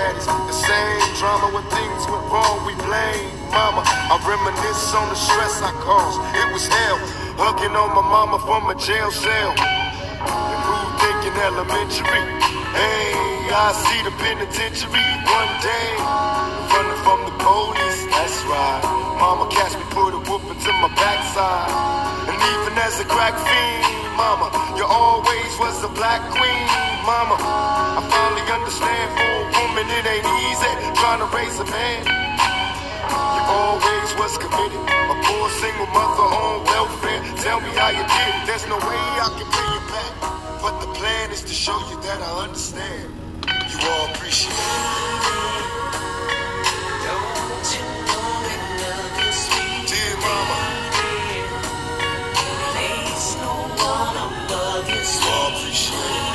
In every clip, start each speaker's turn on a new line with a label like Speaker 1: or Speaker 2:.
Speaker 1: daddies, the same drama when things went wrong, we blame mama. I reminisce on the stress I caused. It was hell, hugging on my mama from a jail cell. Who thinking elementary? Hey, I see the penitentiary one day. Running from the police, that's right. Mama catch me, put a whoop into my backside. And even as a crack fiend, mama, you always was a black queen, mama. I finally understand for a woman it ain't easy trying to raise a man. You always was committed, a poor single mother on welfare. Tell me how you did. There's no way I can pay you back, but the plan is to show you that I understand. You all appreciate it. Dear mama, you all appreciate it.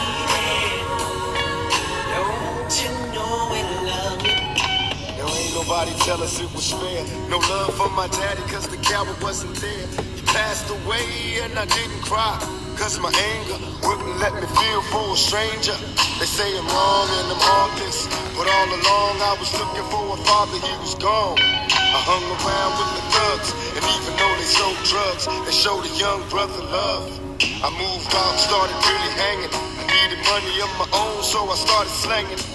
Speaker 1: Nobody tell us it was fair. No love for my daddy cause the coward wasn't there. He passed away and I didn't cry. Cause my anger wouldn't let me feel for a stranger. They say I'm wrong and I'm heartless. But all along I was looking for a father, he was gone. I hung around with the thugs, and even though they sold drugs, they showed a young brother love. I moved out, started really hanging. I needed money of my own, so I started slanging.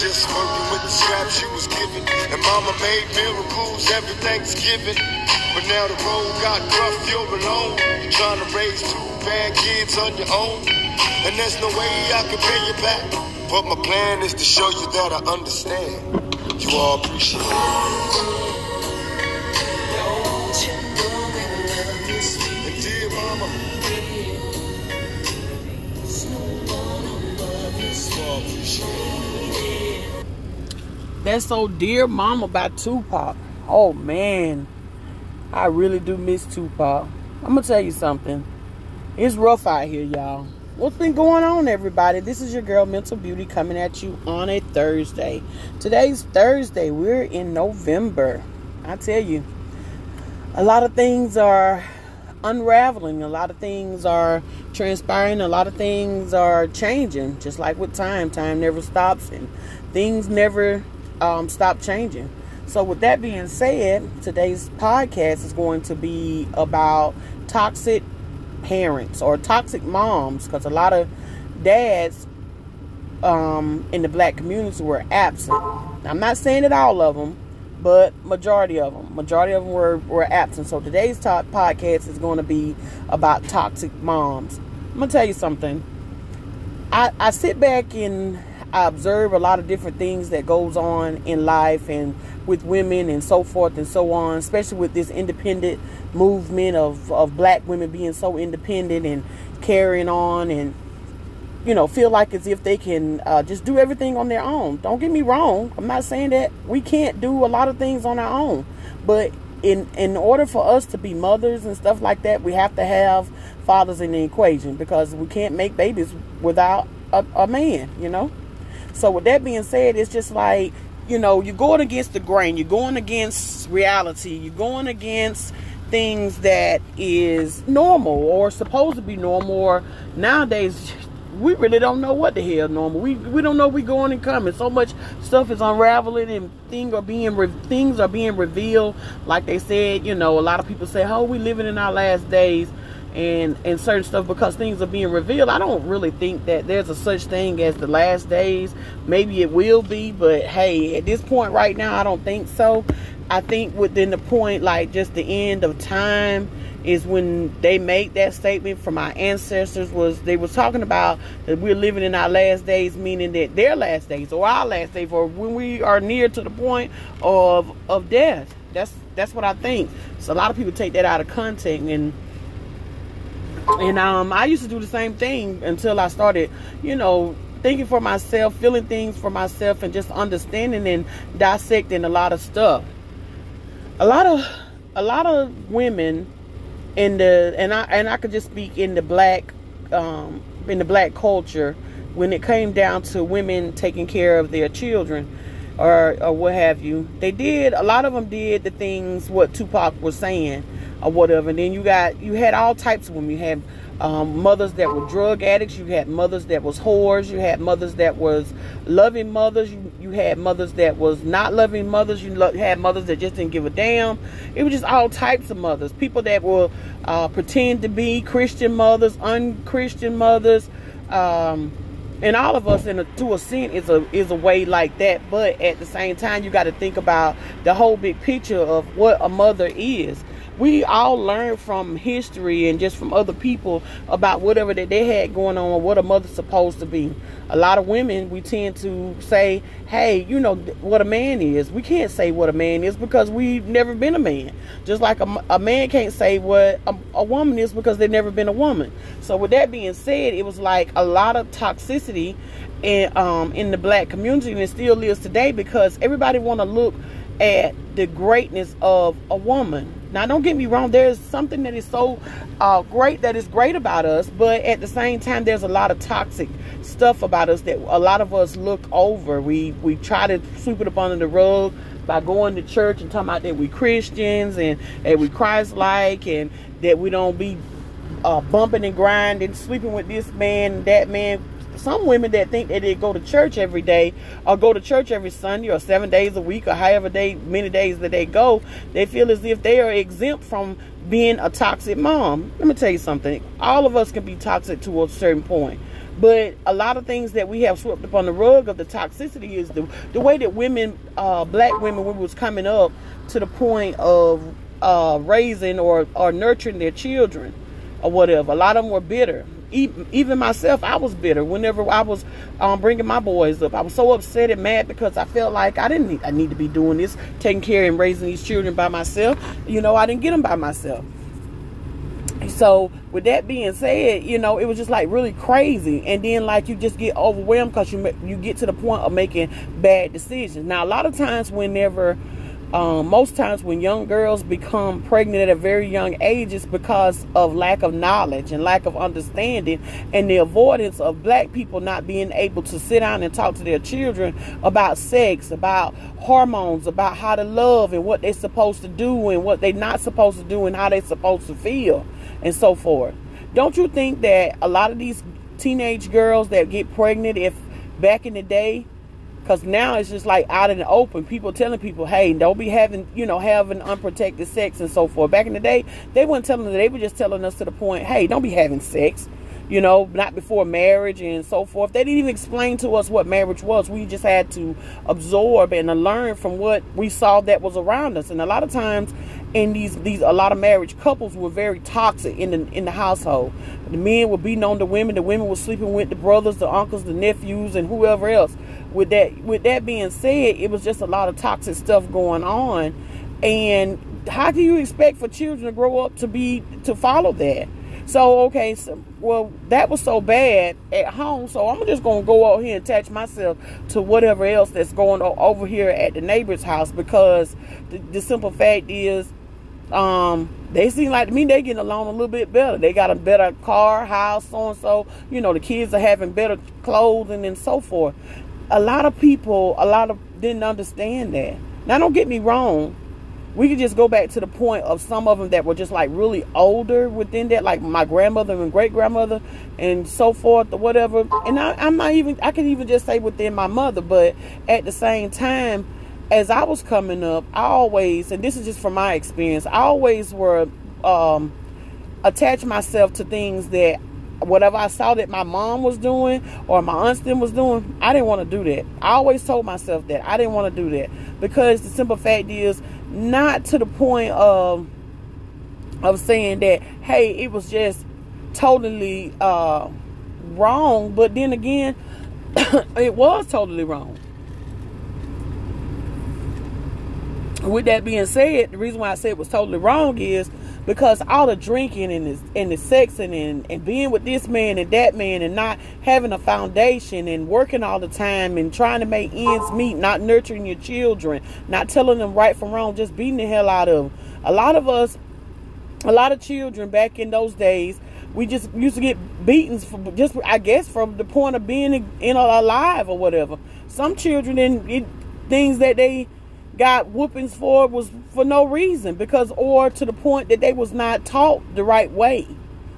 Speaker 1: Just working with the scraps you was given. And mama made miracles every Thanksgiving. But now the road got rough, you're alone. Trying to raise two bad kids on your own. And there's no way I can pay you back. But my plan is to show you that I understand. You all appreciate it.
Speaker 2: That's so Dear Mama by Tupac. Oh man. I really do miss Tupac. I'm gonna tell you something. It's rough out here, y'all. What's been going on, everybody? This is your girl Mental Beauty coming at you on a Thursday. Today's Thursday. We're in November. I tell you, a lot of things are unraveling. A lot of things are transpiring. A lot of things are changing. Just like with time, time never stops and things never um, stop changing. So, with that being said, today's podcast is going to be about toxic parents or toxic moms because a lot of dads um, in the black community were absent. I'm not saying that all of them, but majority of them, majority of them were, were absent. So today's top podcast is going to be about toxic moms. I'm gonna tell you something. I, I sit back and I observe a lot of different things that goes on in life and with women and so forth and so on, especially with this independent movement of, of black women being so independent and carrying on and you know feel like as if they can uh, just do everything on their own. Don't get me wrong. I'm not saying that we can't do a lot of things on our own, but in in order for us to be mothers and stuff like that, we have to have fathers in the equation because we can't make babies without a, a man. You know. So with that being said, it's just like you know you're going against the grain. You're going against reality. You're going against things that is normal or supposed to be normal. Or nowadays, we really don't know what the hell normal. We we don't know we going and coming. So much stuff is unraveling and things are being re- things are being revealed. Like they said, you know, a lot of people say, "Oh, we living in our last days." And, and certain stuff because things are being revealed. I don't really think that there's a such thing as the last days. Maybe it will be, but hey, at this point right now, I don't think so. I think within the point, like just the end of time is when they made that statement from our ancestors was they was talking about that we're living in our last days meaning that their last days or our last days or when we are near to the point of of death that's that's what i think so a lot of people take that out of context and and um i used to do the same thing until i started you know thinking for myself feeling things for myself and just understanding and dissecting a lot of stuff a lot of a lot of women in the and I and I could just speak in the black um, in the black culture when it came down to women taking care of their children or or what have you. They did a lot of them did the things what Tupac was saying or whatever. And then you got you had all types of women. You had um, mothers that were drug addicts. You had mothers that was whores. You had mothers that was loving mothers. You, you had mothers that was not loving mothers. You lo- had mothers that just didn't give a damn. It was just all types of mothers. People that will uh, pretend to be Christian mothers, unchristian mothers. Um, and all of us in a, to a sin is a is a way like that but at the same time you got to think about the whole big picture of what a mother is we all learn from history and just from other people about whatever that they had going on or what a mother's supposed to be. A lot of women, we tend to say, hey, you know what a man is. We can't say what a man is because we've never been a man. Just like a, a man can't say what a, a woman is because they've never been a woman. So with that being said, it was like a lot of toxicity in, um, in the black community and it still is today because everybody want to look at the greatness of a woman now, don't get me wrong, there's something that is so uh, great that is great about us, but at the same time, there's a lot of toxic stuff about us that a lot of us look over. We we try to sweep it up under the rug by going to church and talking about that we Christians and that we Christ like and that we don't be uh, bumping and grinding, sleeping with this man, that man, some women that think that they go to church every day or go to church every Sunday or seven days a week or however day many days that they go, they feel as if they are exempt from being a toxic mom. Let me tell you something. All of us can be toxic to a certain point. But a lot of things that we have swept up on the rug of the toxicity is the the way that women, uh, black women, when we was coming up to the point of uh, raising or, or nurturing their children or whatever. A lot of them were bitter even myself, I was bitter whenever I was um, bringing my boys up. I was so upset and mad because I felt like I didn't need, I need to be doing this, taking care and raising these children by myself. You know, I didn't get them by myself. So with that being said, you know, it was just like really crazy, and then like you just get overwhelmed because you you get to the point of making bad decisions. Now a lot of times, whenever um, most times when young girls become pregnant at a very young age, it's because of lack of knowledge and lack of understanding and the avoidance of black people not being able to sit down and talk to their children about sex, about hormones, about how to love and what they're supposed to do and what they're not supposed to do and how they're supposed to feel and so forth. Don't you think that a lot of these teenage girls that get pregnant, if back in the day, because now it's just like out in the open. People telling people, hey, don't be having, you know, having unprotected sex and so forth. Back in the day, they weren't telling them, they were just telling us to the point, hey, don't be having sex, you know, not before marriage and so forth. They didn't even explain to us what marriage was. We just had to absorb and learn from what we saw that was around us. And a lot of times, in these these a lot of marriage couples were very toxic in the in the household. The men were beating on the women, the women were sleeping with the brothers, the uncles, the nephews, and whoever else with that with that being said, it was just a lot of toxic stuff going on. And how do you expect for children to grow up to be to follow that? So okay, so well that was so bad at home. So I'm just gonna go out here and attach myself to whatever else that's going on over here at the neighbor's house because the, the simple fact is, um, they seem like to me they're getting along a little bit better. They got a better car, house, so and so. You know, the kids are having better clothing and so forth a lot of people, a lot of didn't understand that. Now, don't get me wrong. We could just go back to the point of some of them that were just like really older within that, like my grandmother and great grandmother and so forth or whatever. And I, I'm not even, I can even just say within my mother, but at the same time, as I was coming up, I always, and this is just from my experience, I always were um, attach myself to things that whatever I saw that my mom was doing or my aunt was doing, I didn't want to do that. I always told myself that I didn't want to do that because the simple fact is not to the point of of saying that, hey, it was just totally uh, wrong. But then again, it was totally wrong. With that being said, the reason why I said it was totally wrong is because all the drinking and the, and the sexing and, and being with this man and that man and not having a foundation and working all the time and trying to make ends meet, not nurturing your children, not telling them right from wrong, just beating the hell out of them. A lot of us a lot of children back in those days we just used to get beatings for just I guess from the point of being in alive or whatever. Some children in things that they got whoopings for was for no reason because or to the point that they was not taught the right way,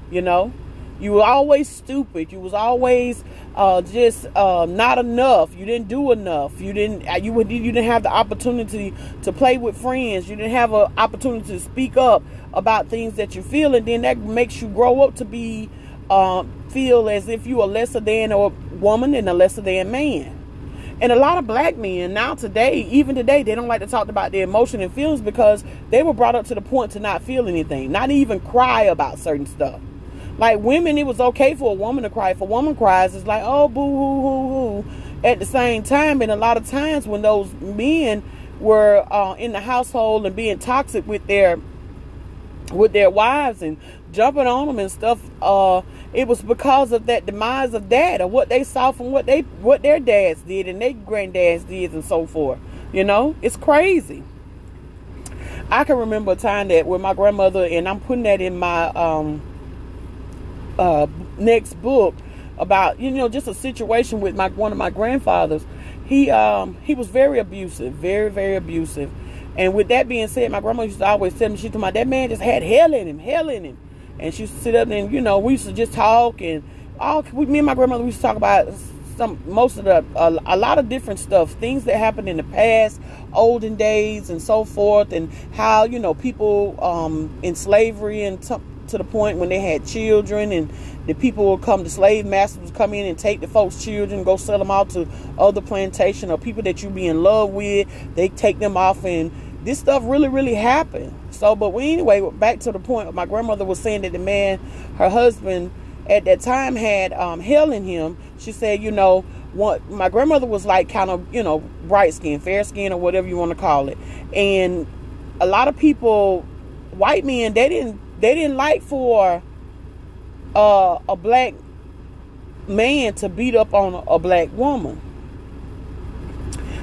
Speaker 2: you know. You were always stupid. You was always uh, just uh, not enough. You didn't do enough. You didn't. Uh, you you didn't have the opportunity to play with friends. You didn't have an opportunity to speak up about things that you feel, and then that makes you grow up to be uh, feel as if you are lesser than a woman and a lesser than man. And a lot of black men now today, even today, they don't like to talk about their emotion and feelings because they were brought up to the point to not feel anything, not even cry about certain stuff. Like women, it was okay for a woman to cry. If a woman cries, it's like, oh, boo hoo hoo hoo. At the same time, and a lot of times when those men were uh, in the household and being toxic with their with their wives and jumping on them and stuff, uh, it was because of that demise of dad or what they saw from what they what their dads did and their granddads did and so forth. You know, it's crazy. I can remember a time that with my grandmother, and I'm putting that in my um, uh, next book about you know just a situation with my one of my grandfathers. He um he was very abusive, very very abusive. And with that being said, my grandma used to always tell me she told me that man just had hell in him, hell in him. And she used to sit up and you know we used to just talk and all we, me and my grandmother used to talk about some most of the a, a, lot of different stuff things that happened in the past olden days and so forth and how you know people um in slavery and t- to the point when they had children and the people would come, the slave masters would come in and take the folks' children, go sell them out to other plantation or people that you be in love with. They take them off and this stuff really, really happened. So, but we anyway, back to the point, my grandmother was saying that the man, her husband, at that time had um, hell in him. She said, you know, what my grandmother was like kind of, you know, bright skin, fair skin, or whatever you want to call it. And a lot of people, white men, they didn't they didn't like for uh, a black man to beat up on a, a black woman.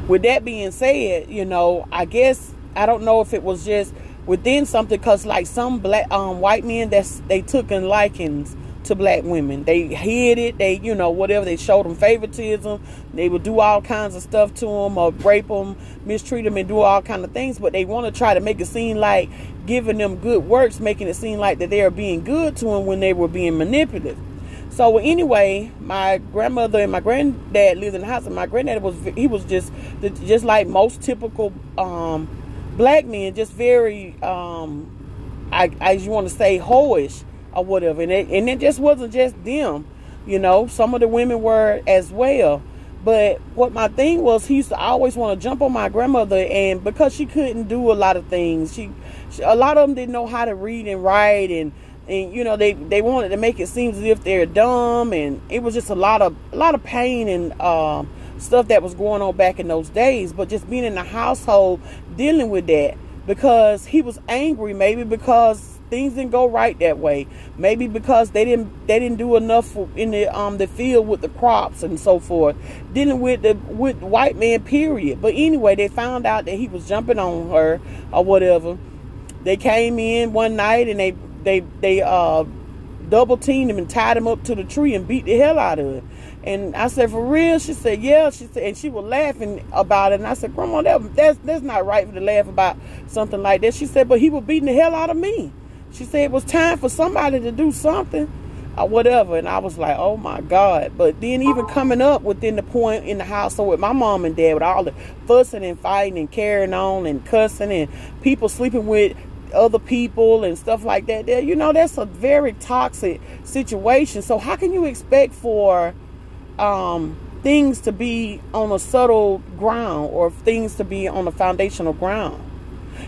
Speaker 2: With that being said, you know, I guess I don't know if it was just within something because like some black um white men that's they took in likings to black women. They hid it. They, you know, whatever. They showed them favoritism. They would do all kinds of stuff to them or rape them, mistreat them, and do all kind of things. But they want to try to make it seem like giving them good works, making it seem like that they are being good to them when they were being manipulative. So anyway, my grandmother and my granddad lived in the house, and my granddad was he was just just like most typical um, black men, just very um, I, just want to say hoish or whatever. And it, and it just wasn't just them, you know. Some of the women were as well. But what my thing was, he used to always want to jump on my grandmother, and because she couldn't do a lot of things, she, she a lot of them didn't know how to read and write, and and you know they they wanted to make it seem as if they're dumb, and it was just a lot of a lot of pain and um, stuff that was going on back in those days. But just being in the household, dealing with that because he was angry, maybe because things didn't go right that way. Maybe because they didn't they didn't do enough in the um the field with the crops and so forth. Dealing with the with white man period. But anyway, they found out that he was jumping on her or whatever. They came in one night and they they they uh double teamed him and tied him up to the tree and beat the hell out of him. And I said, for real? She said, yeah. She said, and she was laughing about it. And I said, Grandma, that, that's that's not right for to laugh about something like that. She said, but he was beating the hell out of me. She said it was time for somebody to do something or whatever. And I was like, oh my God. But then even coming up within the point in the household with my mom and dad with all the fussing and fighting and carrying on and cussing and people sleeping with other people and stuff like that. There, you know, that's a very toxic situation. So how can you expect for um, things to be on a subtle ground or things to be on a foundational ground?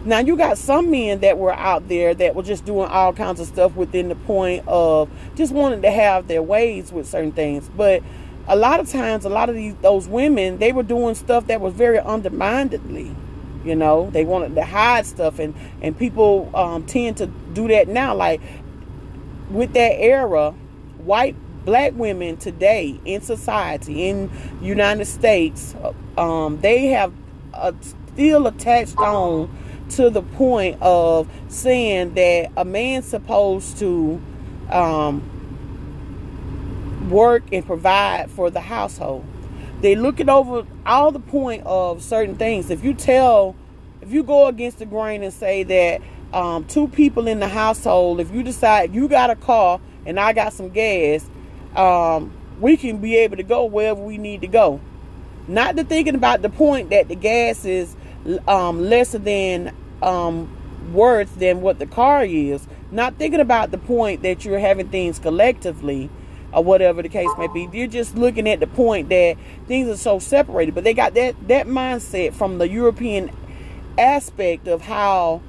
Speaker 2: Now you got some men that were out there that were just doing all kinds of stuff within the point of just wanting to have their ways with certain things. But a lot of times, a lot of these those women, they were doing stuff that was very underminedly. You know, they wanted to hide stuff, and and people um, tend to do that now. Like with that era, white black women today in society in United States, um, they have uh, still attached on to the point of saying that a man's supposed to um, work and provide for the household. They look it over all the point of certain things. If you tell, if you go against the grain and say that um, two people in the household, if you decide you got a car and I got some gas, um, we can be able to go wherever we need to go. Not to thinking about the point that the gas is um, lesser than um, worth than what the car is. Not thinking about the point that you're having things collectively or whatever the case may be. You're just looking at the point that things are so separated. But they got that that mindset from the European aspect of how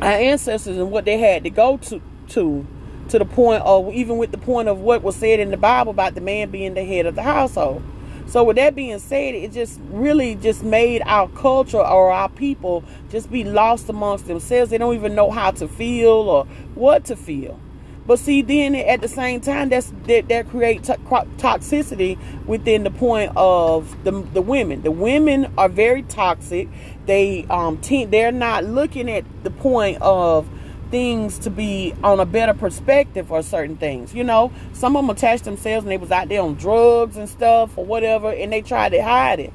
Speaker 2: our ancestors and what they had to go to to to the point of even with the point of what was said in the Bible about the man being the head of the household. So with that being said, it just really just made our culture or our people just be lost amongst themselves. They don't even know how to feel or what to feel. But see, then at the same time, that's that, that creates toxicity within the point of the the women. The women are very toxic. They um they're not looking at the point of things to be on a better perspective for certain things. You know, some of them attached themselves and they was out there on drugs and stuff or whatever, and they tried to hide it.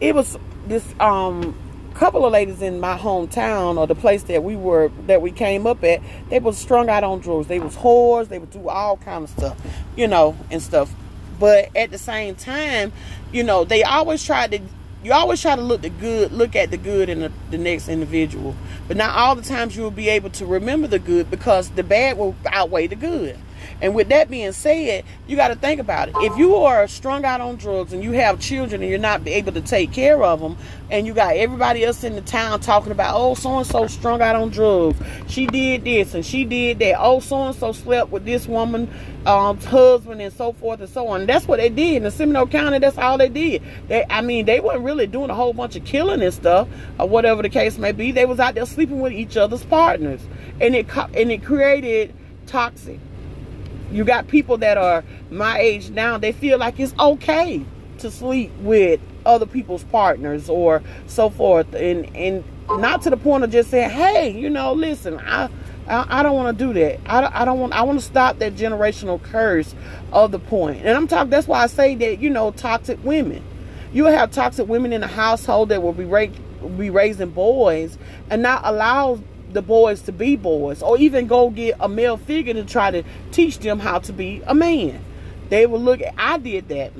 Speaker 2: It was this um couple of ladies in my hometown or the place that we were that we came up at. They was strung out on drugs. They was whores. They would do all kind of stuff, you know, and stuff. But at the same time, you know, they always tried to you always try to look the good, look at the good in the, the next individual. But not all the times you will be able to remember the good because the bad will outweigh the good. And with that being said, you got to think about it. If you are strung out on drugs and you have children and you're not able to take care of them, and you got everybody else in the town talking about, oh, so and so strung out on drugs. She did this and she did that. Oh, so and so slept with this woman, um, husband, and so forth and so on. And that's what they did in the Seminole County. That's all they did. They, I mean, they weren't really doing a whole bunch of killing and stuff, or whatever the case may be. They was out there sleeping with each other's partners, and it and it created toxic you got people that are my age now, they feel like it's okay to sleep with other people's partners or so forth. And and not to the point of just saying, hey, you know, listen, I I, don't want to do that. I, I don't want. I want to stop that generational curse of the point. And I'm talking. That's why I say that you know, toxic women. You have toxic women in the household that will be ra- be raising boys and not allow the boys to be boys or even go get a male figure to try to teach them how to be a man. They will look at, I did that.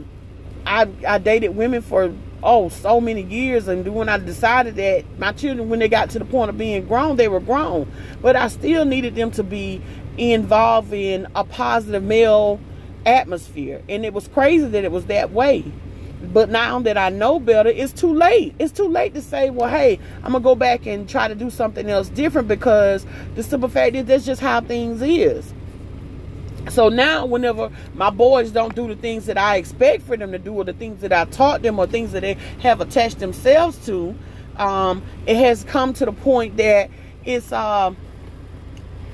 Speaker 2: I, I dated women for oh so many years and when I decided that my children when they got to the point of being grown they were grown but I still needed them to be involved in a positive male atmosphere and it was crazy that it was that way but now that I know better, it's too late. It's too late to say, well, hey, I'm gonna go back and try to do something else different because the simple fact is that's just how things is. So now, whenever my boys don't do the things that I expect for them to do, or the things that I taught them, or things that they have attached themselves to, um, it has come to the point that it's uh,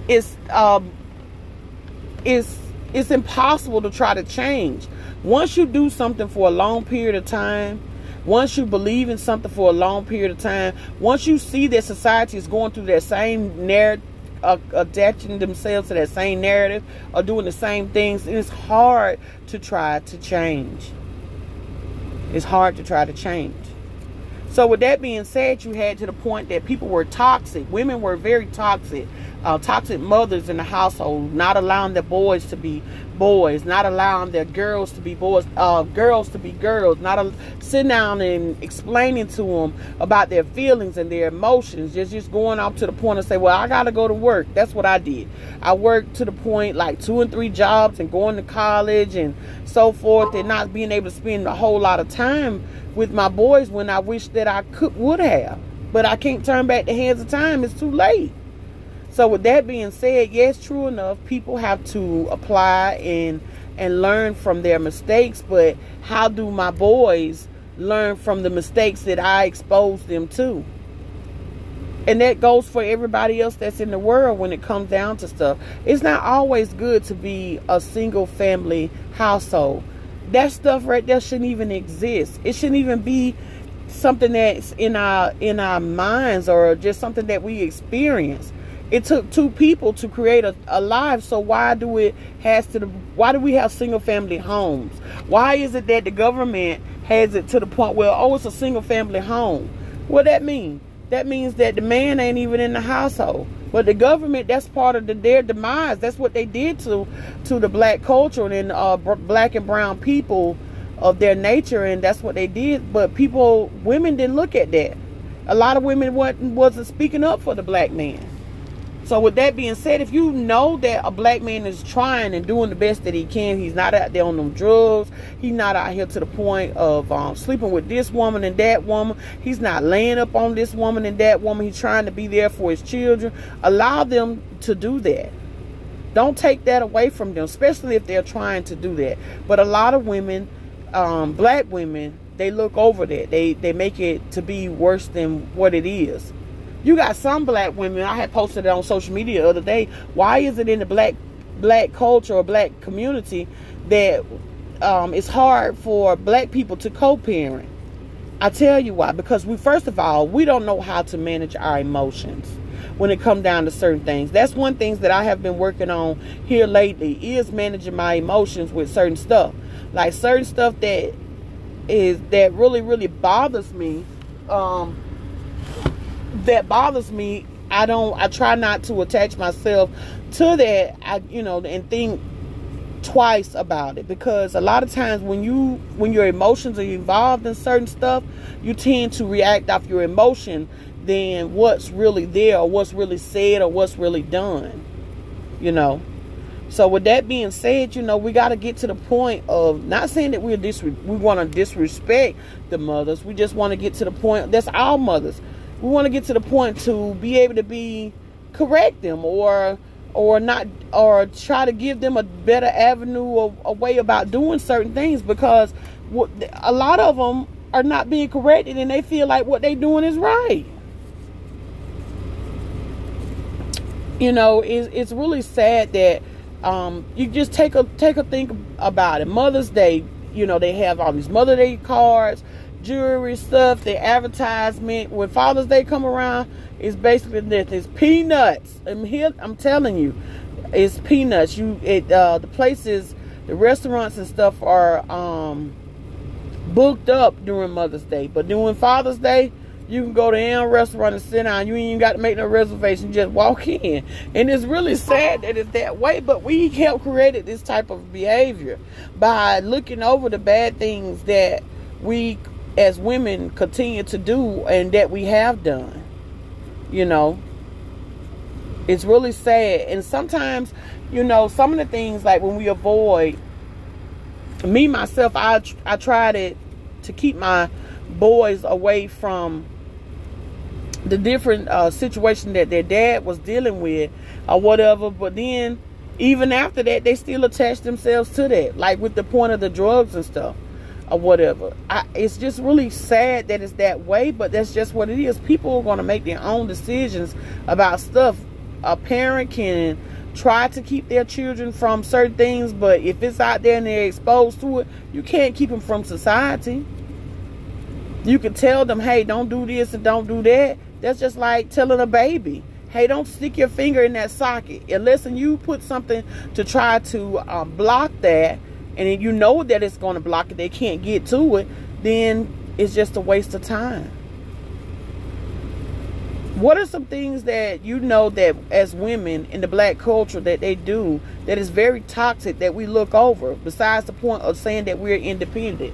Speaker 2: it's um, it's it's impossible to try to change once you do something for a long period of time, once you believe in something for a long period of time, once you see that society is going through that same narrative, uh, attaching themselves to that same narrative or doing the same things, it's hard to try to change. It's hard to try to change. So, with that being said, you had to the point that people were toxic. Women were very toxic uh, toxic mothers in the household, not allowing their boys to be boys, not allowing their girls to be boys, uh, girls to be girls, not a, sitting down and explaining to them about their feelings and their emotions, just just going up to the point and say, well, I gotta go to work. That's what I did. I worked to the point like two and three jobs and going to college and so forth, and not being able to spend a whole lot of time with my boys when I wish that I could would have. but I can't turn back the hands of time. It's too late. So with that being said, yes, true enough, people have to apply and and learn from their mistakes, but how do my boys learn from the mistakes that I exposed them to? And that goes for everybody else that's in the world when it comes down to stuff. It's not always good to be a single family household. That stuff right there shouldn't even exist. It shouldn't even be something that's in our in our minds or just something that we experience. It took two people to create a, a life, so why do it has to the why do we have single family homes? Why is it that the government has it to the point where oh it's a single family home? What that mean? That means that the man ain't even in the household. But the government, that's part of the, their demise. That's what they did to to the black culture and uh, black and brown people of their nature, and that's what they did. But people, women didn't look at that. A lot of women wasn't, wasn't speaking up for the black man. So with that being said, if you know that a black man is trying and doing the best that he can, he's not out there on them drugs. He's not out here to the point of um, sleeping with this woman and that woman. He's not laying up on this woman and that woman. He's trying to be there for his children. Allow them to do that. Don't take that away from them, especially if they're trying to do that. But a lot of women, um, black women, they look over that. They they make it to be worse than what it is. You got some black women. I had posted it on social media the other day. Why is it in the black black culture or black community that um, it's hard for black people to co-parent? I tell you why. Because we first of all we don't know how to manage our emotions when it comes down to certain things. That's one thing that I have been working on here lately is managing my emotions with certain stuff. Like certain stuff that is that really really bothers me. Um, that bothers me, I don't I try not to attach myself to that. I you know and think twice about it because a lot of times when you when your emotions are involved in certain stuff, you tend to react off your emotion than what's really there or what's really said or what's really done. You know. So with that being said, you know, we got to get to the point of not saying that we're dis- we want to disrespect the mothers. We just want to get to the point that's our mothers we want to get to the point to be able to be correct them or or not or try to give them a better avenue or a way about doing certain things because a lot of them are not being corrected and they feel like what they're doing is right. You know it's, it's really sad that um, you just take a take a think about it. Mother's day you know they have all these mother day cards jewelry stuff, the advertisement. When Father's Day come around, it's basically this. It's peanuts. I'm here. I'm telling you, it's peanuts. You it uh, the places, the restaurants and stuff are um, booked up during Mother's Day, but during Father's Day. You can go to any restaurant and sit down. You ain't even got to make no reservation. Just walk in. And it's really sad that it's that way, but we help created this type of behavior by looking over the bad things that we as women continue to do and that we have done. You know, it's really sad. And sometimes, you know, some of the things like when we avoid, me myself, I I try to to keep my boys away from the different uh, situation that their dad was dealing with or whatever. But then, even after that, they still attach themselves to that, like with the point of the drugs and stuff or whatever. I, it's just really sad that it's that way, but that's just what it is. People are going to make their own decisions about stuff. A parent can try to keep their children from certain things, but if it's out there and they're exposed to it, you can't keep them from society. You can tell them, hey, don't do this and don't do that. That's just like telling a baby, hey, don't stick your finger in that socket. Unless you put something to try to um, block that, and you know that it's going to block it, they can't get to it, then it's just a waste of time. What are some things that you know that as women in the black culture that they do that is very toxic that we look over, besides the point of saying that we're independent?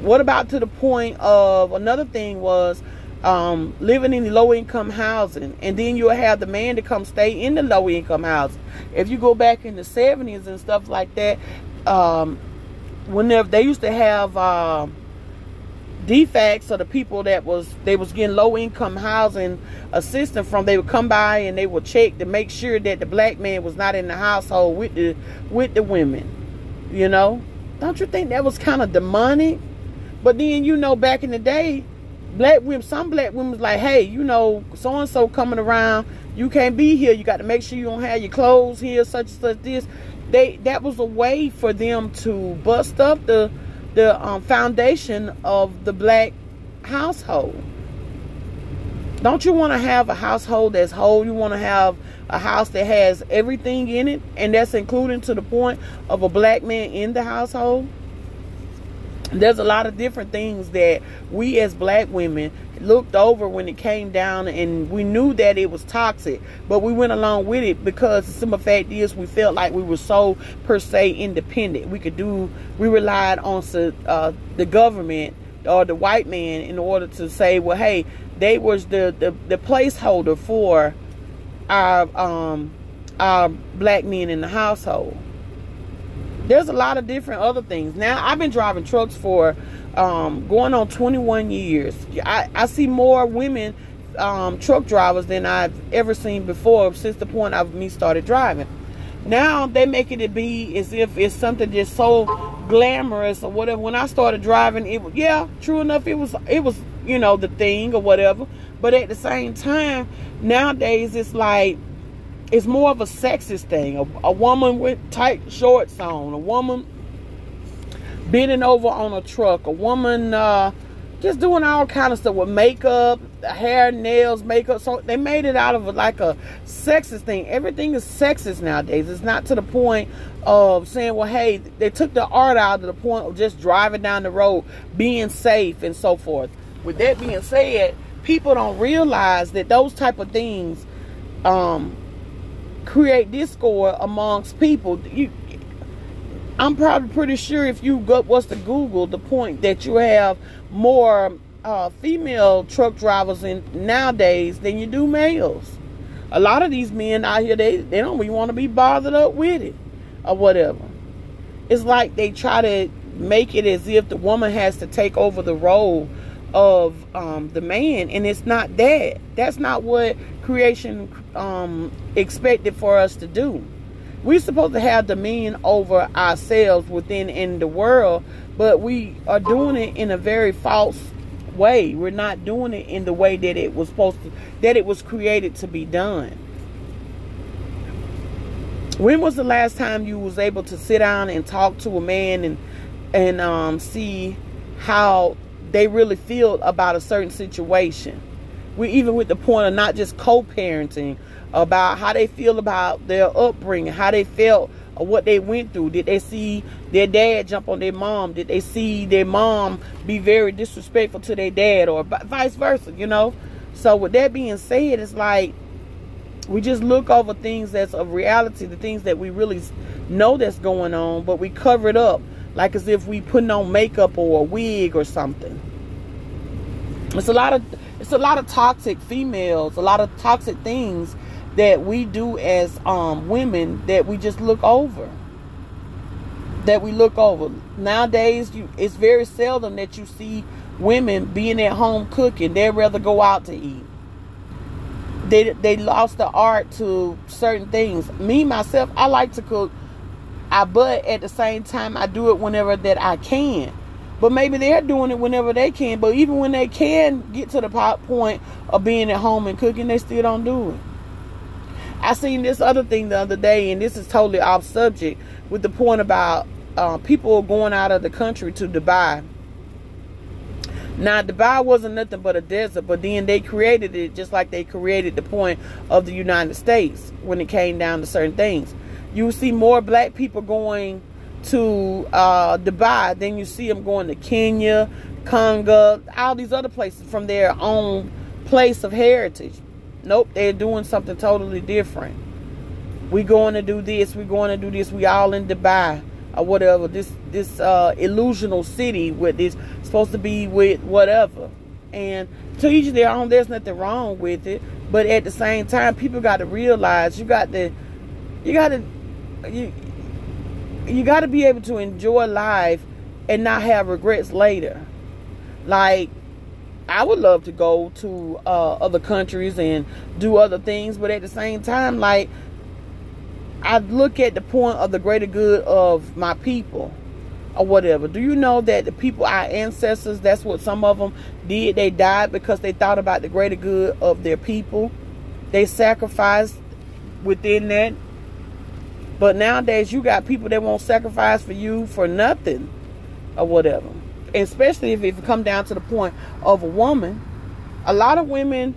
Speaker 2: What about to the point of another thing was um, living in low income housing, and then you'll have the man to come stay in the low income housing. If you go back in the 70s and stuff like that, um, whenever they used to have uh, DFCS or the people that was they was getting low income housing assistance from they would come by and they would check to make sure that the black man was not in the household with the with the women you know? Don't you think that was kind of demonic? But then you know back in the day black women some black women was like hey you know so and so coming around you can't be here you got to make sure you don't have your clothes here such and such this they that was a way for them to bust up the the um, foundation of the black household. Don't you want to have a household that's whole? You want to have a house that has everything in it, and that's including to the point of a black man in the household? There's a lot of different things that we as black women looked over when it came down and we knew that it was toxic but we went along with it because the simple fact is we felt like we were so per se independent. We could do we relied on uh, the government or the white man in order to say well hey they was the the, the placeholder for our um our black men in the household there's a lot of different other things. Now, I've been driving trucks for um, going on 21 years. I, I see more women um, truck drivers than I've ever seen before since the point of me started driving. Now they make it be as if it's something just so glamorous or whatever. When I started driving, it was yeah, true enough, it was it was you know the thing or whatever. But at the same time, nowadays it's like it's more of a sexist thing. A, a woman with tight shorts on, a woman bending over on a truck, a woman uh, just doing all kind of stuff with makeup, hair, nails, makeup. So they made it out of like a sexist thing. Everything is sexist nowadays. It's not to the point of saying, well, hey, they took the art out to the point of just driving down the road, being safe and so forth. With that being said, people don't realize that those type of things um, create discord amongst people. You, I'm probably pretty sure if you go, was to Google the point that you have more uh, female truck drivers in nowadays than you do males. A lot of these men out here, they, they don't even want to be bothered up with it or whatever. It's like they try to make it as if the woman has to take over the role of um, the man, and it's not that. That's not what creation um, expected for us to do. We're supposed to have dominion over ourselves within in the world, but we are doing it in a very false way. We're not doing it in the way that it was supposed to, that it was created to be done. When was the last time you was able to sit down and talk to a man and and um, see how they really feel about a certain situation? we even with the point of not just co-parenting about how they feel about their upbringing how they felt or what they went through. Did they see their dad jump on their mom? Did they see their mom be very disrespectful to their dad or vice versa you know? So with that being said it's like we just look over things that's of reality the things that we really know that's going on but we cover it up like as if we putting on makeup or a wig or something it's a lot of it's a lot of toxic females, a lot of toxic things that we do as um, women that we just look over. That we look over. Nowadays, you, it's very seldom that you see women being at home cooking. They'd rather go out to eat. They, they lost the art to certain things. Me, myself, I like to cook. I, but at the same time, I do it whenever that I can. But maybe they're doing it whenever they can. But even when they can get to the pot point of being at home and cooking, they still don't do it. I seen this other thing the other day, and this is totally off subject, with the point about uh, people going out of the country to Dubai. Now, Dubai wasn't nothing but a desert, but then they created it just like they created the point of the United States when it came down to certain things. You see more black people going to uh, Dubai, than you see them going to Kenya, Congo, all these other places from their own place of heritage. Nope, they're doing something totally different. We going to do this. We going to do this. We all in Dubai or whatever. This this uh, illusional city with this supposed to be with whatever. And to each their own. There's nothing wrong with it. But at the same time, people got to realize you got to you got to you you got to be able to enjoy life and not have regrets later. Like, I would love to go to uh, other countries and do other things, but at the same time, like, I look at the point of the greater good of my people or whatever. Do you know that the people, our ancestors, that's what some of them did? They died because they thought about the greater good of their people. They sacrificed within that. But nowadays, you got people that won't sacrifice for you for nothing or whatever. And especially if it come down to the point of a woman. A lot of women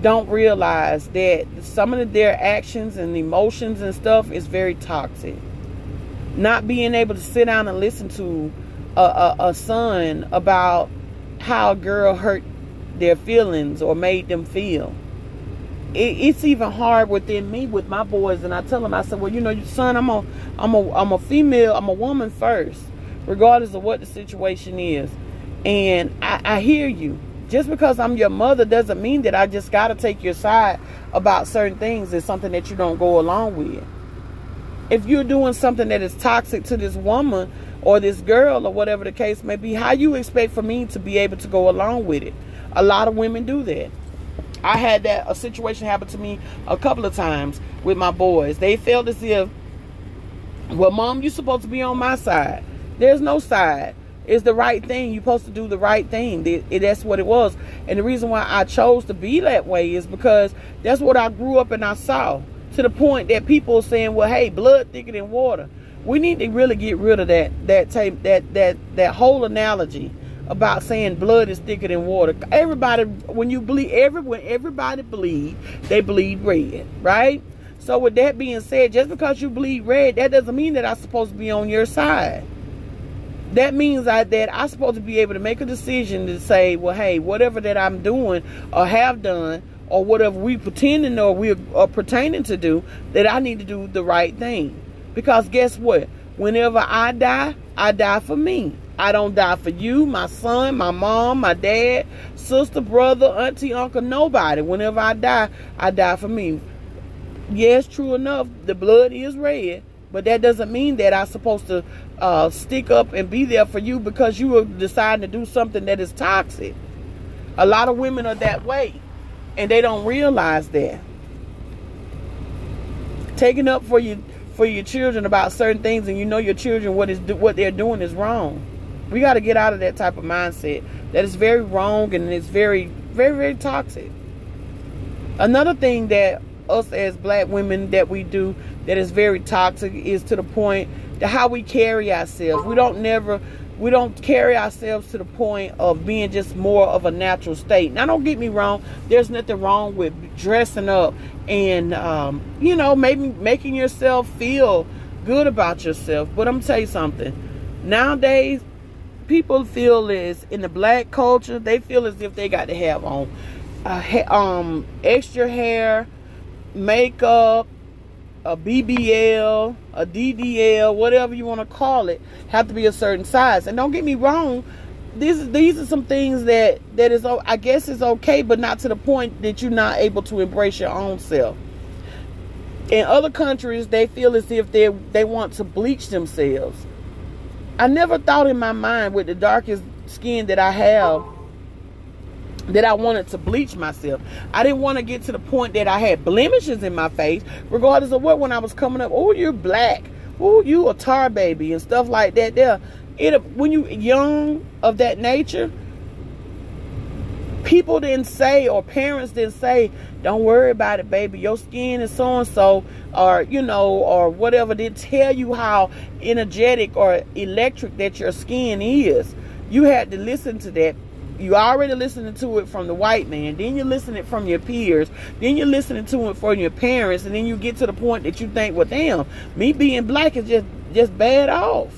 Speaker 2: don't realize that some of their actions and emotions and stuff is very toxic. Not being able to sit down and listen to a, a, a son about how a girl hurt their feelings or made them feel. It, it's even hard within me with my boys, and I tell them, I said, "Well, you know, son, I'm a, I'm a, I'm a female, I'm a woman first, regardless of what the situation is." And I, I hear you just because I'm your mother doesn't mean that I just got to take your side about certain things. It's something that you don't go along with. If you're doing something that is toxic to this woman or this girl or whatever the case may be, how you expect for me to be able to go along with it? A lot of women do that. I had that a situation happen to me a couple of times with my boys. They felt as if, well, mom, you're supposed to be on my side. There's no side It's the right thing. You're supposed to do the right thing. that's what it was. And the reason why I chose to be that way is because that's what I grew up and I saw. To the point that people saying, well, hey, blood thicker than water. We need to really get rid of that that tape that that that whole analogy about saying blood is thicker than water. Everybody when you bleed every when everybody bleed, they bleed red, right? So with that being said, just because you bleed red, that doesn't mean that I'm supposed to be on your side that means I, that I'm supposed to be able to make a decision to say, well, hey, whatever that I'm doing or have done or whatever we pretending or we are pertaining to do, that I need to do the right thing. Because guess what? Whenever I die, I die for me. I don't die for you, my son, my mom, my dad, sister, brother, auntie, uncle, nobody. Whenever I die, I die for me. Yes, true enough, the blood is red, but that doesn't mean that I'm supposed to uh, stick up and be there for you because you are deciding to do something that is toxic. A lot of women are that way, and they don't realize that. Taking up for you for your children about certain things, and you know your children what is what they're doing is wrong. We got to get out of that type of mindset. That is very wrong and it's very, very, very toxic. Another thing that us as black women that we do that is very toxic is to the point to how we carry ourselves. We don't never we don't carry ourselves to the point of being just more of a natural state. Now, don't get me wrong. There's nothing wrong with dressing up and um, you know maybe making yourself feel good about yourself. But I'm tell you something. Nowadays, people feel as in the black culture, they feel as if they got to have on um extra hair, makeup, a BBL, a DDL, whatever you want to call it, have to be a certain size. And don't get me wrong, these these are some things that that is I guess is okay, but not to the point that you're not able to embrace your own self. In other countries, they feel as if they they want to bleach themselves. I never thought in my mind with the darkest skin that I have that I wanted to bleach myself. I didn't want to get to the point that I had blemishes in my face, regardless of what. When I was coming up, oh, you're black. Oh, you a tar baby and stuff like that. There, it when you young of that nature, people didn't say or parents didn't say, "Don't worry about it, baby. Your skin is so and so," or you know, or whatever. They tell you how energetic or electric that your skin is. You had to listen to that you already listening to it from the white man then you're listening from your peers then you're listening to it from your parents and then you get to the point that you think well damn me being black is just just bad off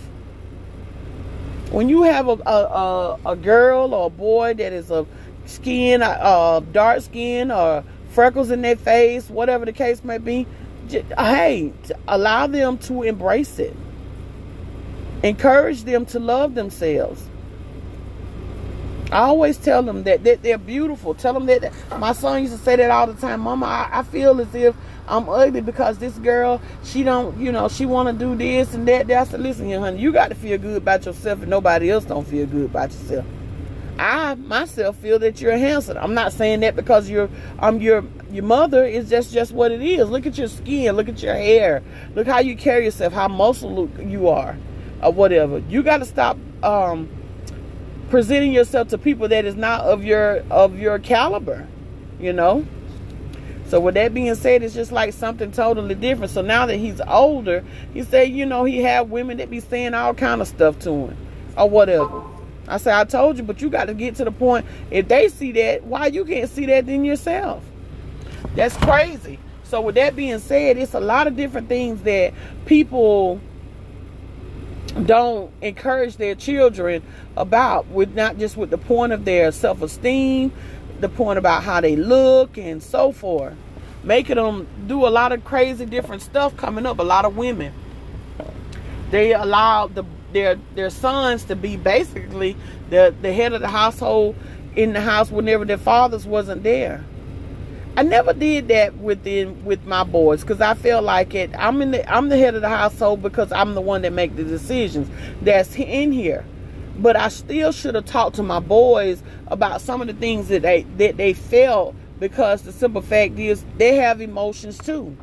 Speaker 2: when you have a a, a, a girl or a boy that is a skin uh, dark skin or freckles in their face whatever the case may be just, hey allow them to embrace it encourage them to love themselves I always tell them that, that they're beautiful. Tell them that my son used to say that all the time. Mama, I, I feel as if I'm ugly because this girl, she don't, you know, she want to do this and that. I said, listen, here, honey, you got to feel good about yourself and nobody else don't feel good about yourself. I myself feel that you're handsome. I'm not saying that because you're I'm your your mother is just just what it is. Look at your skin, look at your hair, look how you carry yourself, how muscle you are, or whatever. You got to stop um, presenting yourself to people that is not of your of your caliber. You know. So with that being said, it's just like something totally different. So now that he's older, he said, you know, he have women that be saying all kind of stuff to him or whatever. I say, I told you, but you got to get to the point. If they see that, why you can't see that in yourself? That's crazy. So with that being said, it's a lot of different things that people don't encourage their children about with not just with the point of their self-esteem the point about how they look and so forth making them do a lot of crazy different stuff coming up a lot of women they allow the their their sons to be basically the the head of the household in the house whenever their fathers wasn't there. I never did that within with my boys because I feel like it. I'm in the I'm the head of the household because I'm the one that make the decisions that's in here. But I still should have talked to my boys about some of the things that they that they felt because the simple fact is they have emotions too.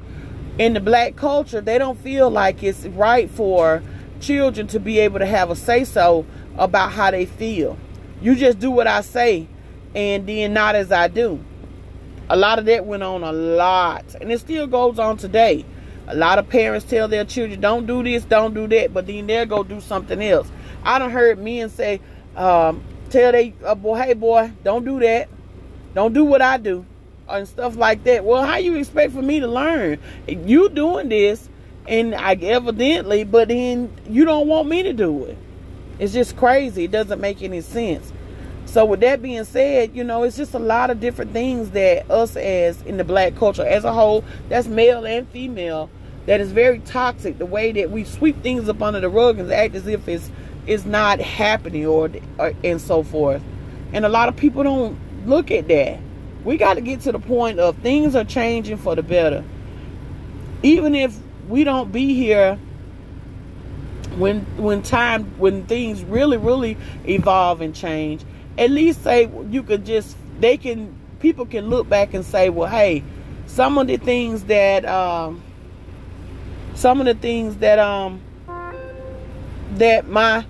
Speaker 2: In the black culture, they don't feel like it's right for children to be able to have a say so about how they feel. You just do what I say and then not as I do. A lot of that went on a lot. And it still goes on today. A lot of parents tell their children, don't do this, don't do that, but then they'll go do something else. I done heard men say, um, tell they uh, boy, hey boy, don't do that. Don't do what I do. And stuff like that. Well, how you expect for me to learn? You doing this and I evidently, but then you don't want me to do it. It's just crazy. It doesn't make any sense. So with that being said, you know, it's just a lot of different things that us as in the black culture as a whole, that's male and female, that is very toxic. The way that we sweep things up under the rug and act as if it's it's not happening or, or and so forth. And a lot of people don't look at that. We got to get to the point of things are changing for the better. Even if we don't be here when when time when things really really evolve and change. At least say you could just they can people can look back and say well hey some of the things that um some of the things that um that my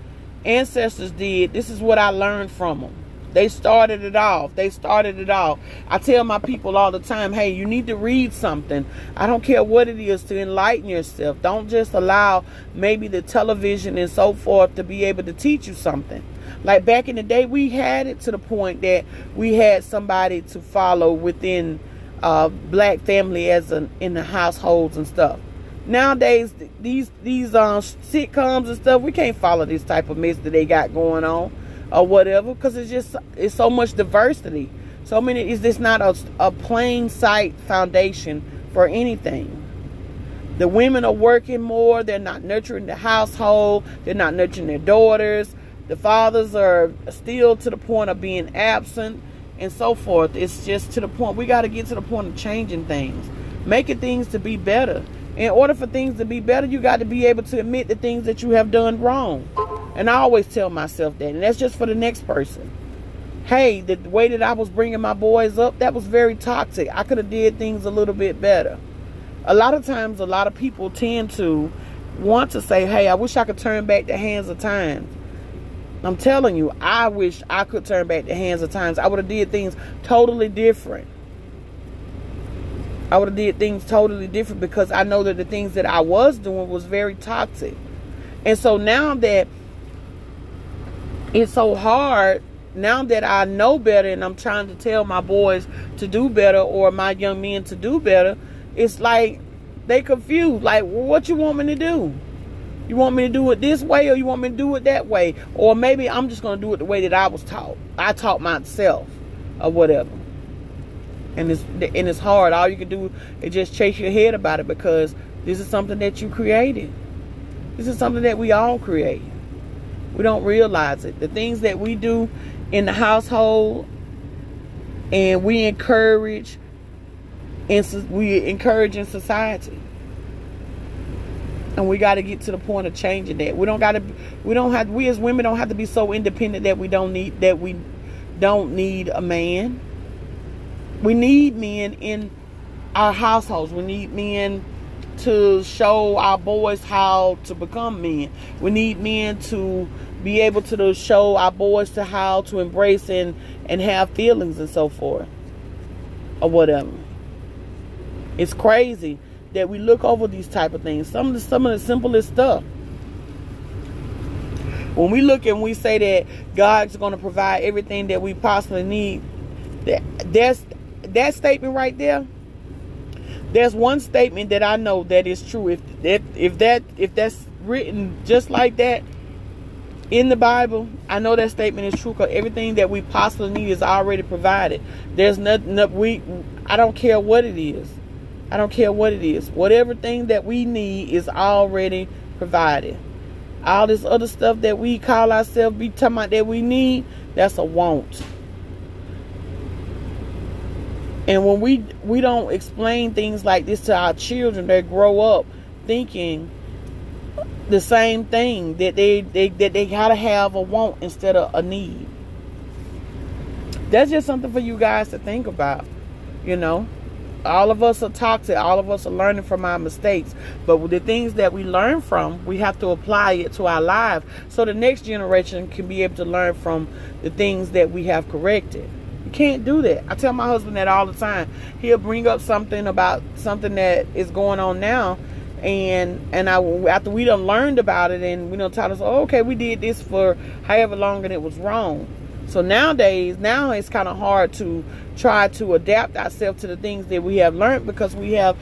Speaker 2: ancestors did this is what i learned from them they started it off. They started it off. I tell my people all the time, hey, you need to read something. I don't care what it is to enlighten yourself. Don't just allow maybe the television and so forth to be able to teach you something. Like back in the day, we had it to the point that we had somebody to follow within uh, black family as an, in the households and stuff. Nowadays, these these um, sitcoms and stuff, we can't follow this type of mess that they got going on or whatever because it's just it's so much diversity. So many is this not a, a plain sight foundation for anything. The women are working more they're not nurturing the household they're not nurturing their daughters. The fathers are still to the point of being absent and so forth. It's just to the point we got to get to the point of changing things making things to be better. In order for things to be better you got to be able to admit the things that you have done wrong and I always tell myself that. And that's just for the next person. Hey, the way that I was bringing my boys up, that was very toxic. I could have did things a little bit better. A lot of times, a lot of people tend to want to say, hey, I wish I could turn back the hands of time. I'm telling you, I wish I could turn back the hands of times. I would have did things totally different. I would have did things totally different because I know that the things that I was doing was very toxic. And so now that it's so hard now that I know better and I'm trying to tell my boys to do better or my young men to do better, it's like they confused. Like, well, what you want me to do? You want me to do it this way or you want me to do it that way? Or maybe I'm just going to do it the way that I was taught. I taught myself or whatever. And it's and it's hard. All you can do is just chase your head about it because this is something that you created. This is something that we all create. We don't realize it. The things that we do in the household and we encourage and we encourage in society. And we got to get to the point of changing that. We don't got to we don't have we as women don't have to be so independent that we don't need that we don't need a man. We need men in our households. We need men to show our boys how to become men. We need men to be able to show our boys to how to embrace and, and have feelings and so forth. Or whatever. It's crazy that we look over these type of things. Some of the some of the simplest stuff. When we look and we say that God's going to provide everything that we possibly need, that that's that statement right there. There's one statement that I know that is true. If if if that if that's written just like that in the Bible, I know that statement is true because everything that we possibly need is already provided. There's nothing we. I don't care what it is. I don't care what it is. Whatever thing that we need is already provided. All this other stuff that we call ourselves be talking about that we need, that's a want. And when we we don't explain things like this to our children, they grow up thinking the same thing that they, they that they gotta have a want instead of a need. That's just something for you guys to think about, you know? All of us are toxic. All of us are learning from our mistakes. But the things that we learn from we have to apply it to our life so the next generation can be able to learn from the things that we have corrected can't do that. I tell my husband that all the time. He'll bring up something about something that is going on now and and I after we done learned about it and we done taught us oh, okay we did this for however long and it was wrong. So nowadays, now it's kind of hard to try to adapt ourselves to the things that we have learned because we have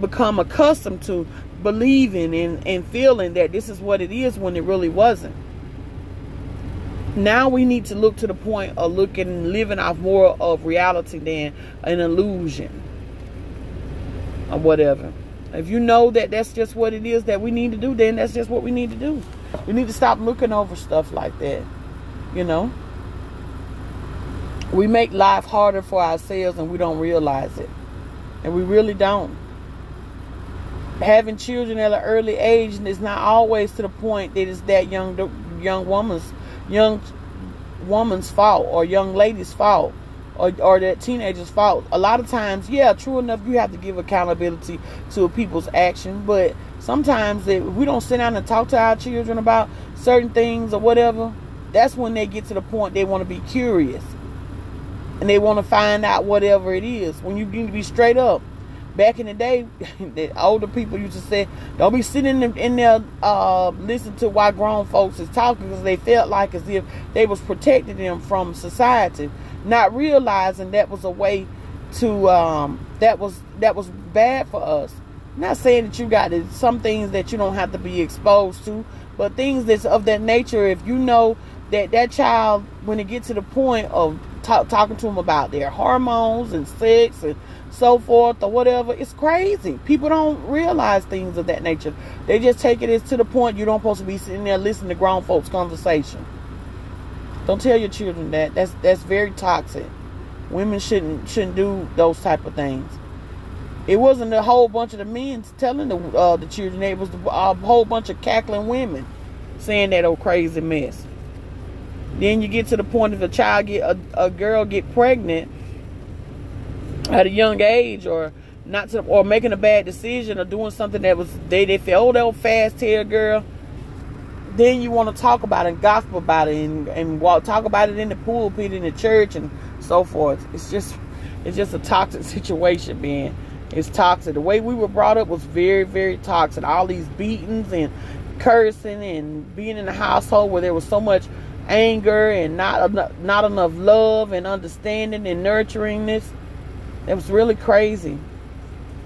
Speaker 2: become accustomed to believing and, and feeling that this is what it is when it really wasn't. Now we need to look to the point of looking living off more of reality than an illusion or whatever. If you know that that's just what it is that we need to do, then that's just what we need to do. We need to stop looking over stuff like that, you know we make life harder for ourselves and we don't realize it. And we really don't. Having children at an early age is not always to the point that it's that young young woman's young woman's fault or young lady's fault or, or that teenager's fault. A lot of times, yeah, true enough, you have to give accountability to a people's action, but sometimes if we don't sit down and talk to our children about certain things or whatever, that's when they get to the point they want to be curious and they want to find out whatever it is. When you need to be straight up. Back in the day, the older people used to say, "Don't be sitting in, in there uh, listening to why grown folks is talking," because they felt like as if they was protecting them from society, not realizing that was a way to um, that was that was bad for us. not saying that you got to, some things that you don't have to be exposed to, but things that's of that nature. If you know that that child, when it gets to the point of talk, talking to them about their hormones and sex and so forth or whatever. It's crazy. People don't realize things of that nature. They just take it as to the point you don't supposed to be sitting there listening to grown folks' conversation. Don't tell your children that. That's that's very toxic. Women shouldn't shouldn't do those type of things. It wasn't a whole bunch of the men telling the uh, the children. It was a whole bunch of cackling women saying that old crazy mess. Then you get to the point if a child get a, a girl get pregnant at a young age or not to, or making a bad decision or doing something that was they they feel oh that fast hair girl. Then you want to talk about it and gossip about it and, and walk, talk about it in the pulpit in the church and so forth. It's just it's just a toxic situation man. It's toxic. The way we were brought up was very very toxic. All these beatings and cursing and being in a household where there was so much anger and not not enough love and understanding and nurturingness. It was really crazy.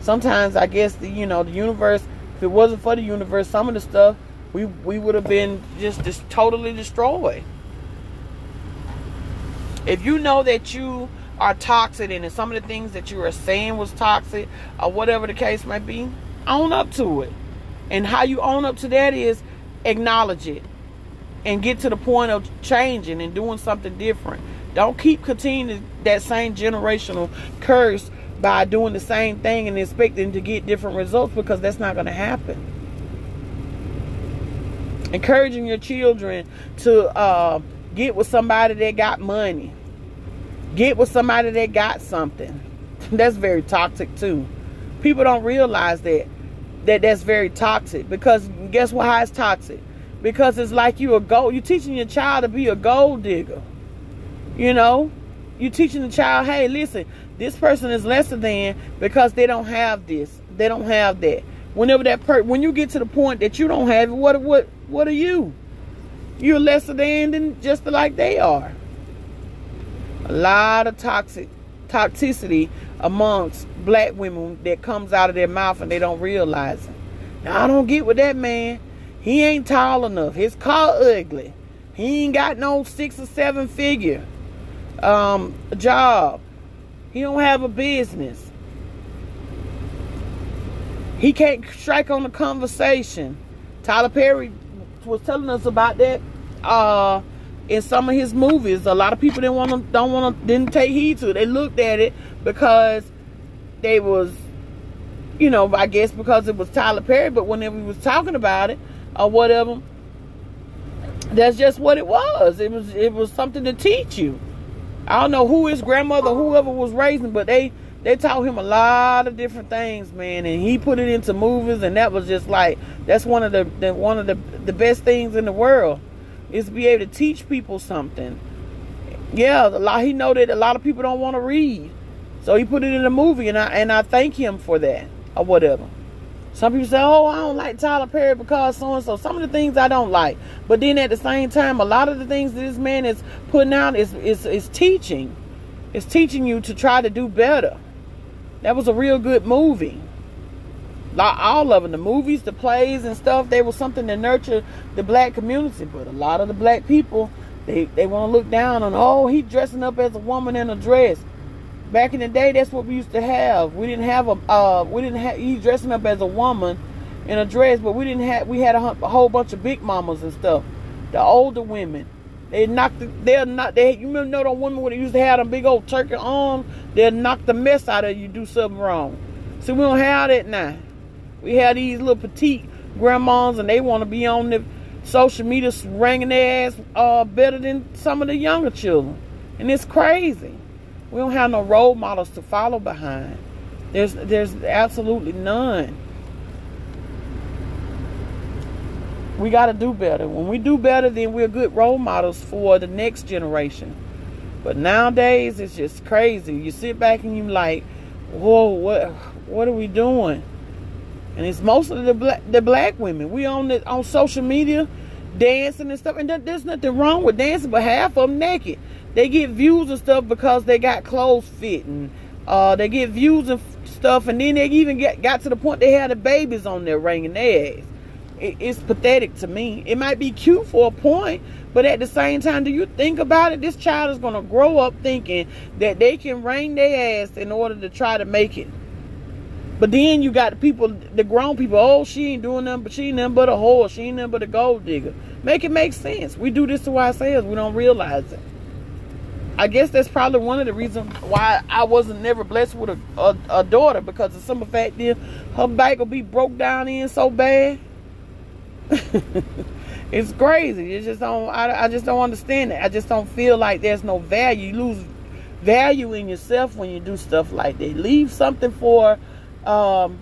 Speaker 2: Sometimes I guess the you know the universe. If it wasn't for the universe, some of the stuff we we would have been just just totally destroyed. If you know that you are toxic and some of the things that you are saying was toxic or whatever the case might be, own up to it. And how you own up to that is acknowledge it and get to the point of changing and doing something different. Don't keep continuing that same generational curse by doing the same thing and expecting to get different results because that's not going to happen. Encouraging your children to uh, get with somebody that got money. Get with somebody that got something. That's very toxic too. People don't realize that that that's very toxic because guess what? How it's toxic because it's like you a gold. You're teaching your child to be a gold digger. You know, you're teaching the child, hey, listen, this person is lesser than because they don't have this, they don't have that. Whenever that per, when you get to the point that you don't have it, what what what are you? You're lesser than than just like they are. A lot of toxic toxicity amongst black women that comes out of their mouth and they don't realize it. Now I don't get with that man. He ain't tall enough. His car ugly. He ain't got no six or seven figure um, job. He don't have a business. He can't strike on the conversation. Tyler Perry was telling us about that uh, in some of his movies. A lot of people didn't want to, don't want to, didn't take heed to it. They looked at it because they was, you know, I guess because it was Tyler Perry. But whenever he was talking about it or whatever, that's just what it was. It was it was something to teach you. I don't know who his grandmother, whoever was raising, but they they taught him a lot of different things, man, and he put it into movies, and that was just like that's one of the, the one of the the best things in the world is to be able to teach people something. Yeah, a lot he know that a lot of people don't want to read, so he put it in a movie, and I and I thank him for that or whatever. Some people say, "Oh, I don't like Tyler Perry because so and so." Some of the things I don't like, but then at the same time, a lot of the things that this man is putting out is is is teaching. It's teaching you to try to do better. That was a real good movie. Like all of them, the movies, the plays, and stuff, they were something to nurture the black community. But a lot of the black people, they they want to look down on. Oh, he dressing up as a woman in a dress. Back in the day, that's what we used to have. We didn't have a, uh, we didn't have, he dressing up as a woman in a dress, but we didn't have, we had a, a whole bunch of big mamas and stuff. The older women, they knocked, the, they'll not, they, you remember those women when they used to have them big old turkey arms, they'll knock the mess out of you, do something wrong. So we don't have that now. We have these little petite grandmas and they want to be on the social media ringing their ass uh, better than some of the younger children. And it's crazy. We don't have no role models to follow behind. There's there's absolutely none. We got to do better. When we do better, then we're good role models for the next generation. But nowadays, it's just crazy. You sit back and you're like, whoa, what what are we doing? And it's mostly the black the black women. We on the, on social media dancing and stuff, and there's nothing wrong with dancing, but half of them naked they get views and stuff because they got clothes fitting. Uh, they get views and stuff, and then they even get got to the point they had the babies on there ringing their ass. It, it's pathetic to me. It might be cute for a point, but at the same time, do you think about it? This child is gonna grow up thinking that they can ring their ass in order to try to make it. But then you got the people, the grown people. Oh, she ain't doing nothing, but she ain't nothing but a whore. She ain't nothing but a gold digger. Make it make sense. We do this to ourselves. We don't realize it. I guess that's probably one of the reasons why I wasn't never blessed with a, a, a daughter because of some fact that her back will be broke down in so bad. it's crazy. You just don't. I, I just don't understand it. I just don't feel like there's no value. You lose value in yourself when you do stuff like that. Leave something for um,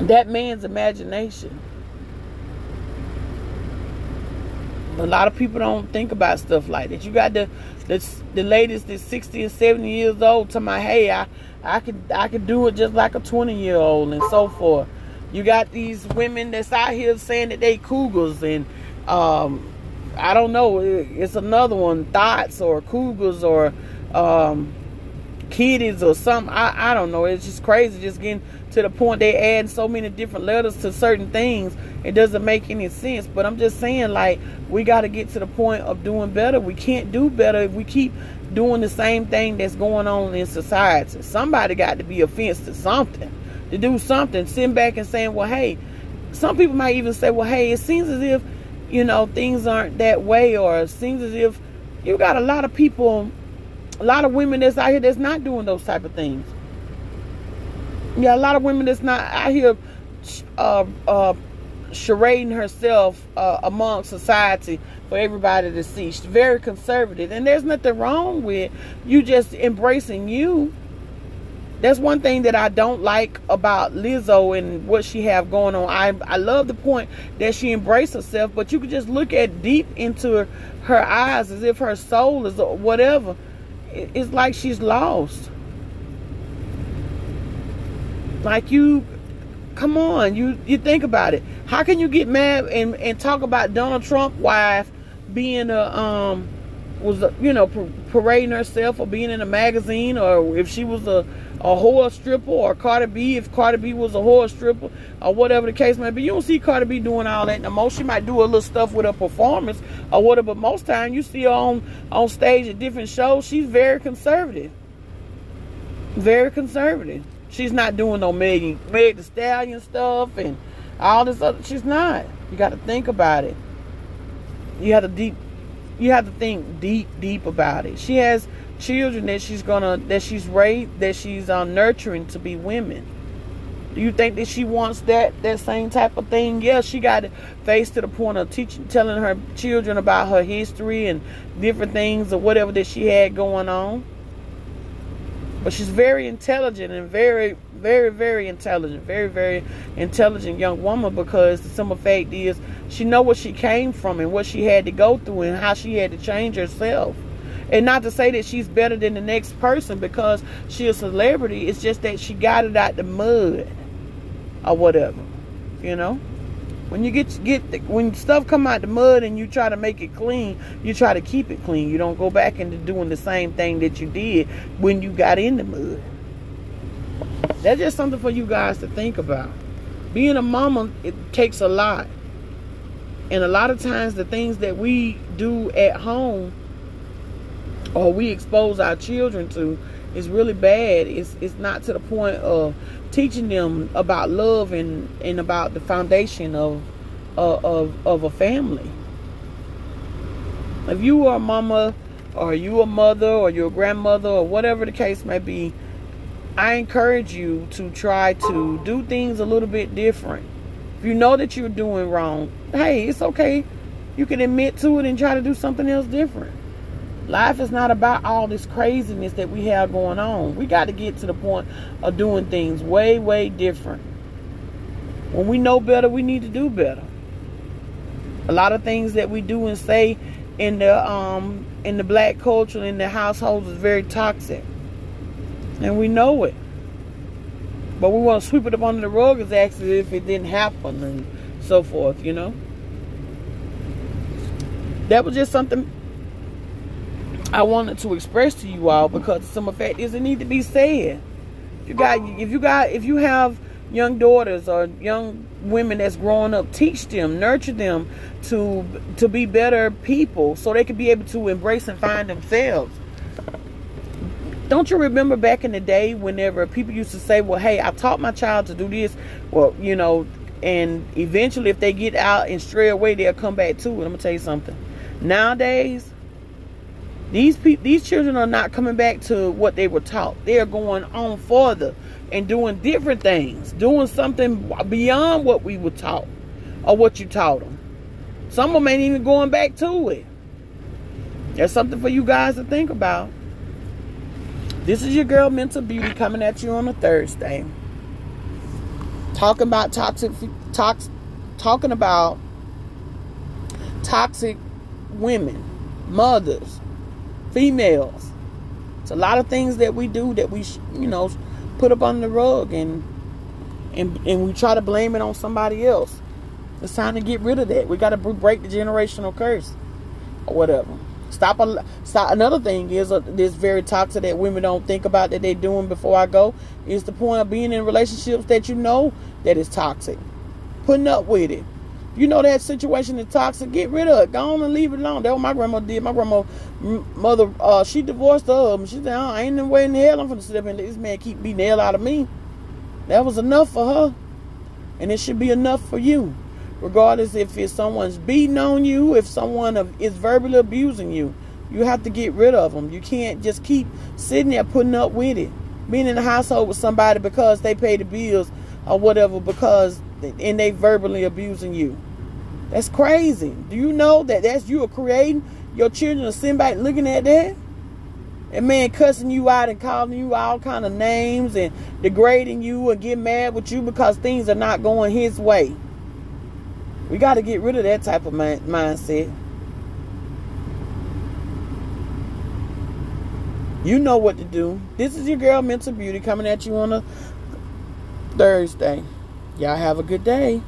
Speaker 2: that man's imagination. A lot of people don't think about stuff like that. You got the the, the ladies that's 60 and 70 years old to my hey, I I could I could do it just like a 20 year old and so forth. You got these women that's out here saying that they cougars and um, I don't know, it's another one, thoughts or cougars or um, kiddies or something. I, I don't know. It's just crazy just getting to the point they add so many different letters to certain things. It doesn't make any sense. But I'm just saying, like, we got to get to the point of doing better. We can't do better if we keep doing the same thing that's going on in society. Somebody got to be offense to something, to do something. Sitting back and saying, well, hey, some people might even say, well, hey, it seems as if, you know, things aren't that way, or it seems as if you got a lot of people, a lot of women that's out here that's not doing those type of things. Yeah, a lot of women that's not out here uh, uh, charading herself uh, among society for everybody to see. She's very conservative, and there's nothing wrong with you just embracing you. That's one thing that I don't like about Lizzo and what she have going on. I I love the point that she embraced herself, but you could just look at deep into her, her eyes as if her soul is whatever. It's like she's lost. Like you come on, you you think about it. How can you get mad and and talk about Donald Trump wife being a um was a, you know parading herself or being in a magazine or if she was a a whore stripper or Cardi B if Cardi B was a whore stripper or whatever the case may be. You don't see Cardi B doing all that no more. She might do a little stuff with her performance or whatever, but most time you see her on on stage at different shows. She's very conservative. Very conservative. She's not doing no Meg, Meg the Stallion stuff and all this other. She's not. You got to think about it. You have to deep. You have to think deep, deep about it. She has children that she's gonna that she's raised that she's um, nurturing to be women. Do you think that she wants that that same type of thing? Yeah, she got faced to the point of teaching, telling her children about her history and different things or whatever that she had going on. But she's very intelligent and very, very, very intelligent. Very, very intelligent young woman because the simple fact is she know what she came from and what she had to go through and how she had to change herself. And not to say that she's better than the next person because she's a celebrity. It's just that she got it out the mud or whatever. You know? When you get get the, when stuff come out the mud and you try to make it clean, you try to keep it clean. You don't go back into doing the same thing that you did when you got in the mud. That's just something for you guys to think about. Being a mama, it takes a lot. And a lot of times the things that we do at home or we expose our children to is really bad. It's it's not to the point of teaching them about love and, and about the foundation of, of, of, of a family. If you are a mama or you a mother or you're a grandmother or whatever the case may be, I encourage you to try to do things a little bit different. If you know that you're doing wrong, hey, it's okay. You can admit to it and try to do something else different. Life is not about all this craziness that we have going on. We got to get to the point of doing things way, way different. When we know better, we need to do better. A lot of things that we do and say in the um in the black culture in the households is very toxic. And we know it. But we want to sweep it up under the rug as actually if it didn't happen and so forth, you know. That was just something I wanted to express to you all because some of fact is it need to be said. You got if you got if you have young daughters or young women that's growing up, teach them, nurture them to to be better people so they can be able to embrace and find themselves. Don't you remember back in the day whenever people used to say, Well, hey, I taught my child to do this, well, you know, and eventually if they get out and stray away, they'll come back to it. I'm gonna tell you something. Nowadays, these people, these children are not coming back to what they were taught. They are going on further and doing different things, doing something beyond what we were taught or what you taught them. Some of them ain't even going back to it. There's something for you guys to think about. This is your girl Mental Beauty coming at you on a Thursday. Talking about toxic, tox, talking about toxic women, mothers, females. It's a lot of things that we do that we, you know, put up on the rug and and and we try to blame it on somebody else. It's time to get rid of that. We got to break the generational curse or whatever. Stop. A, stop. Another thing is uh, this very toxic that women don't think about that they're doing before I go is the point of being in relationships that you know that is toxic. Putting up with it you know that situation is toxic, get rid of it. Go on and leave it alone. That's what my grandma did. My grandma, mother, uh, she divorced her husband. She said, I ain't no way in hell I'm gonna sit up and let this man keep beating the hell out of me. That was enough for her. And it should be enough for you. Regardless if it's someone's beating on you, if someone is verbally abusing you, you have to get rid of them. You can't just keep sitting there putting up with it. Being in the household with somebody because they pay the bills or whatever because and they verbally abusing you. That's crazy. Do you know that that's you are creating your children are sitting back looking at that? And man cussing you out and calling you all kind of names and degrading you and getting mad with you because things are not going his way. We got to get rid of that type of mind- mindset. You know what to do. This is your girl Mental Beauty coming at you on a Thursday. Y'all have a good day.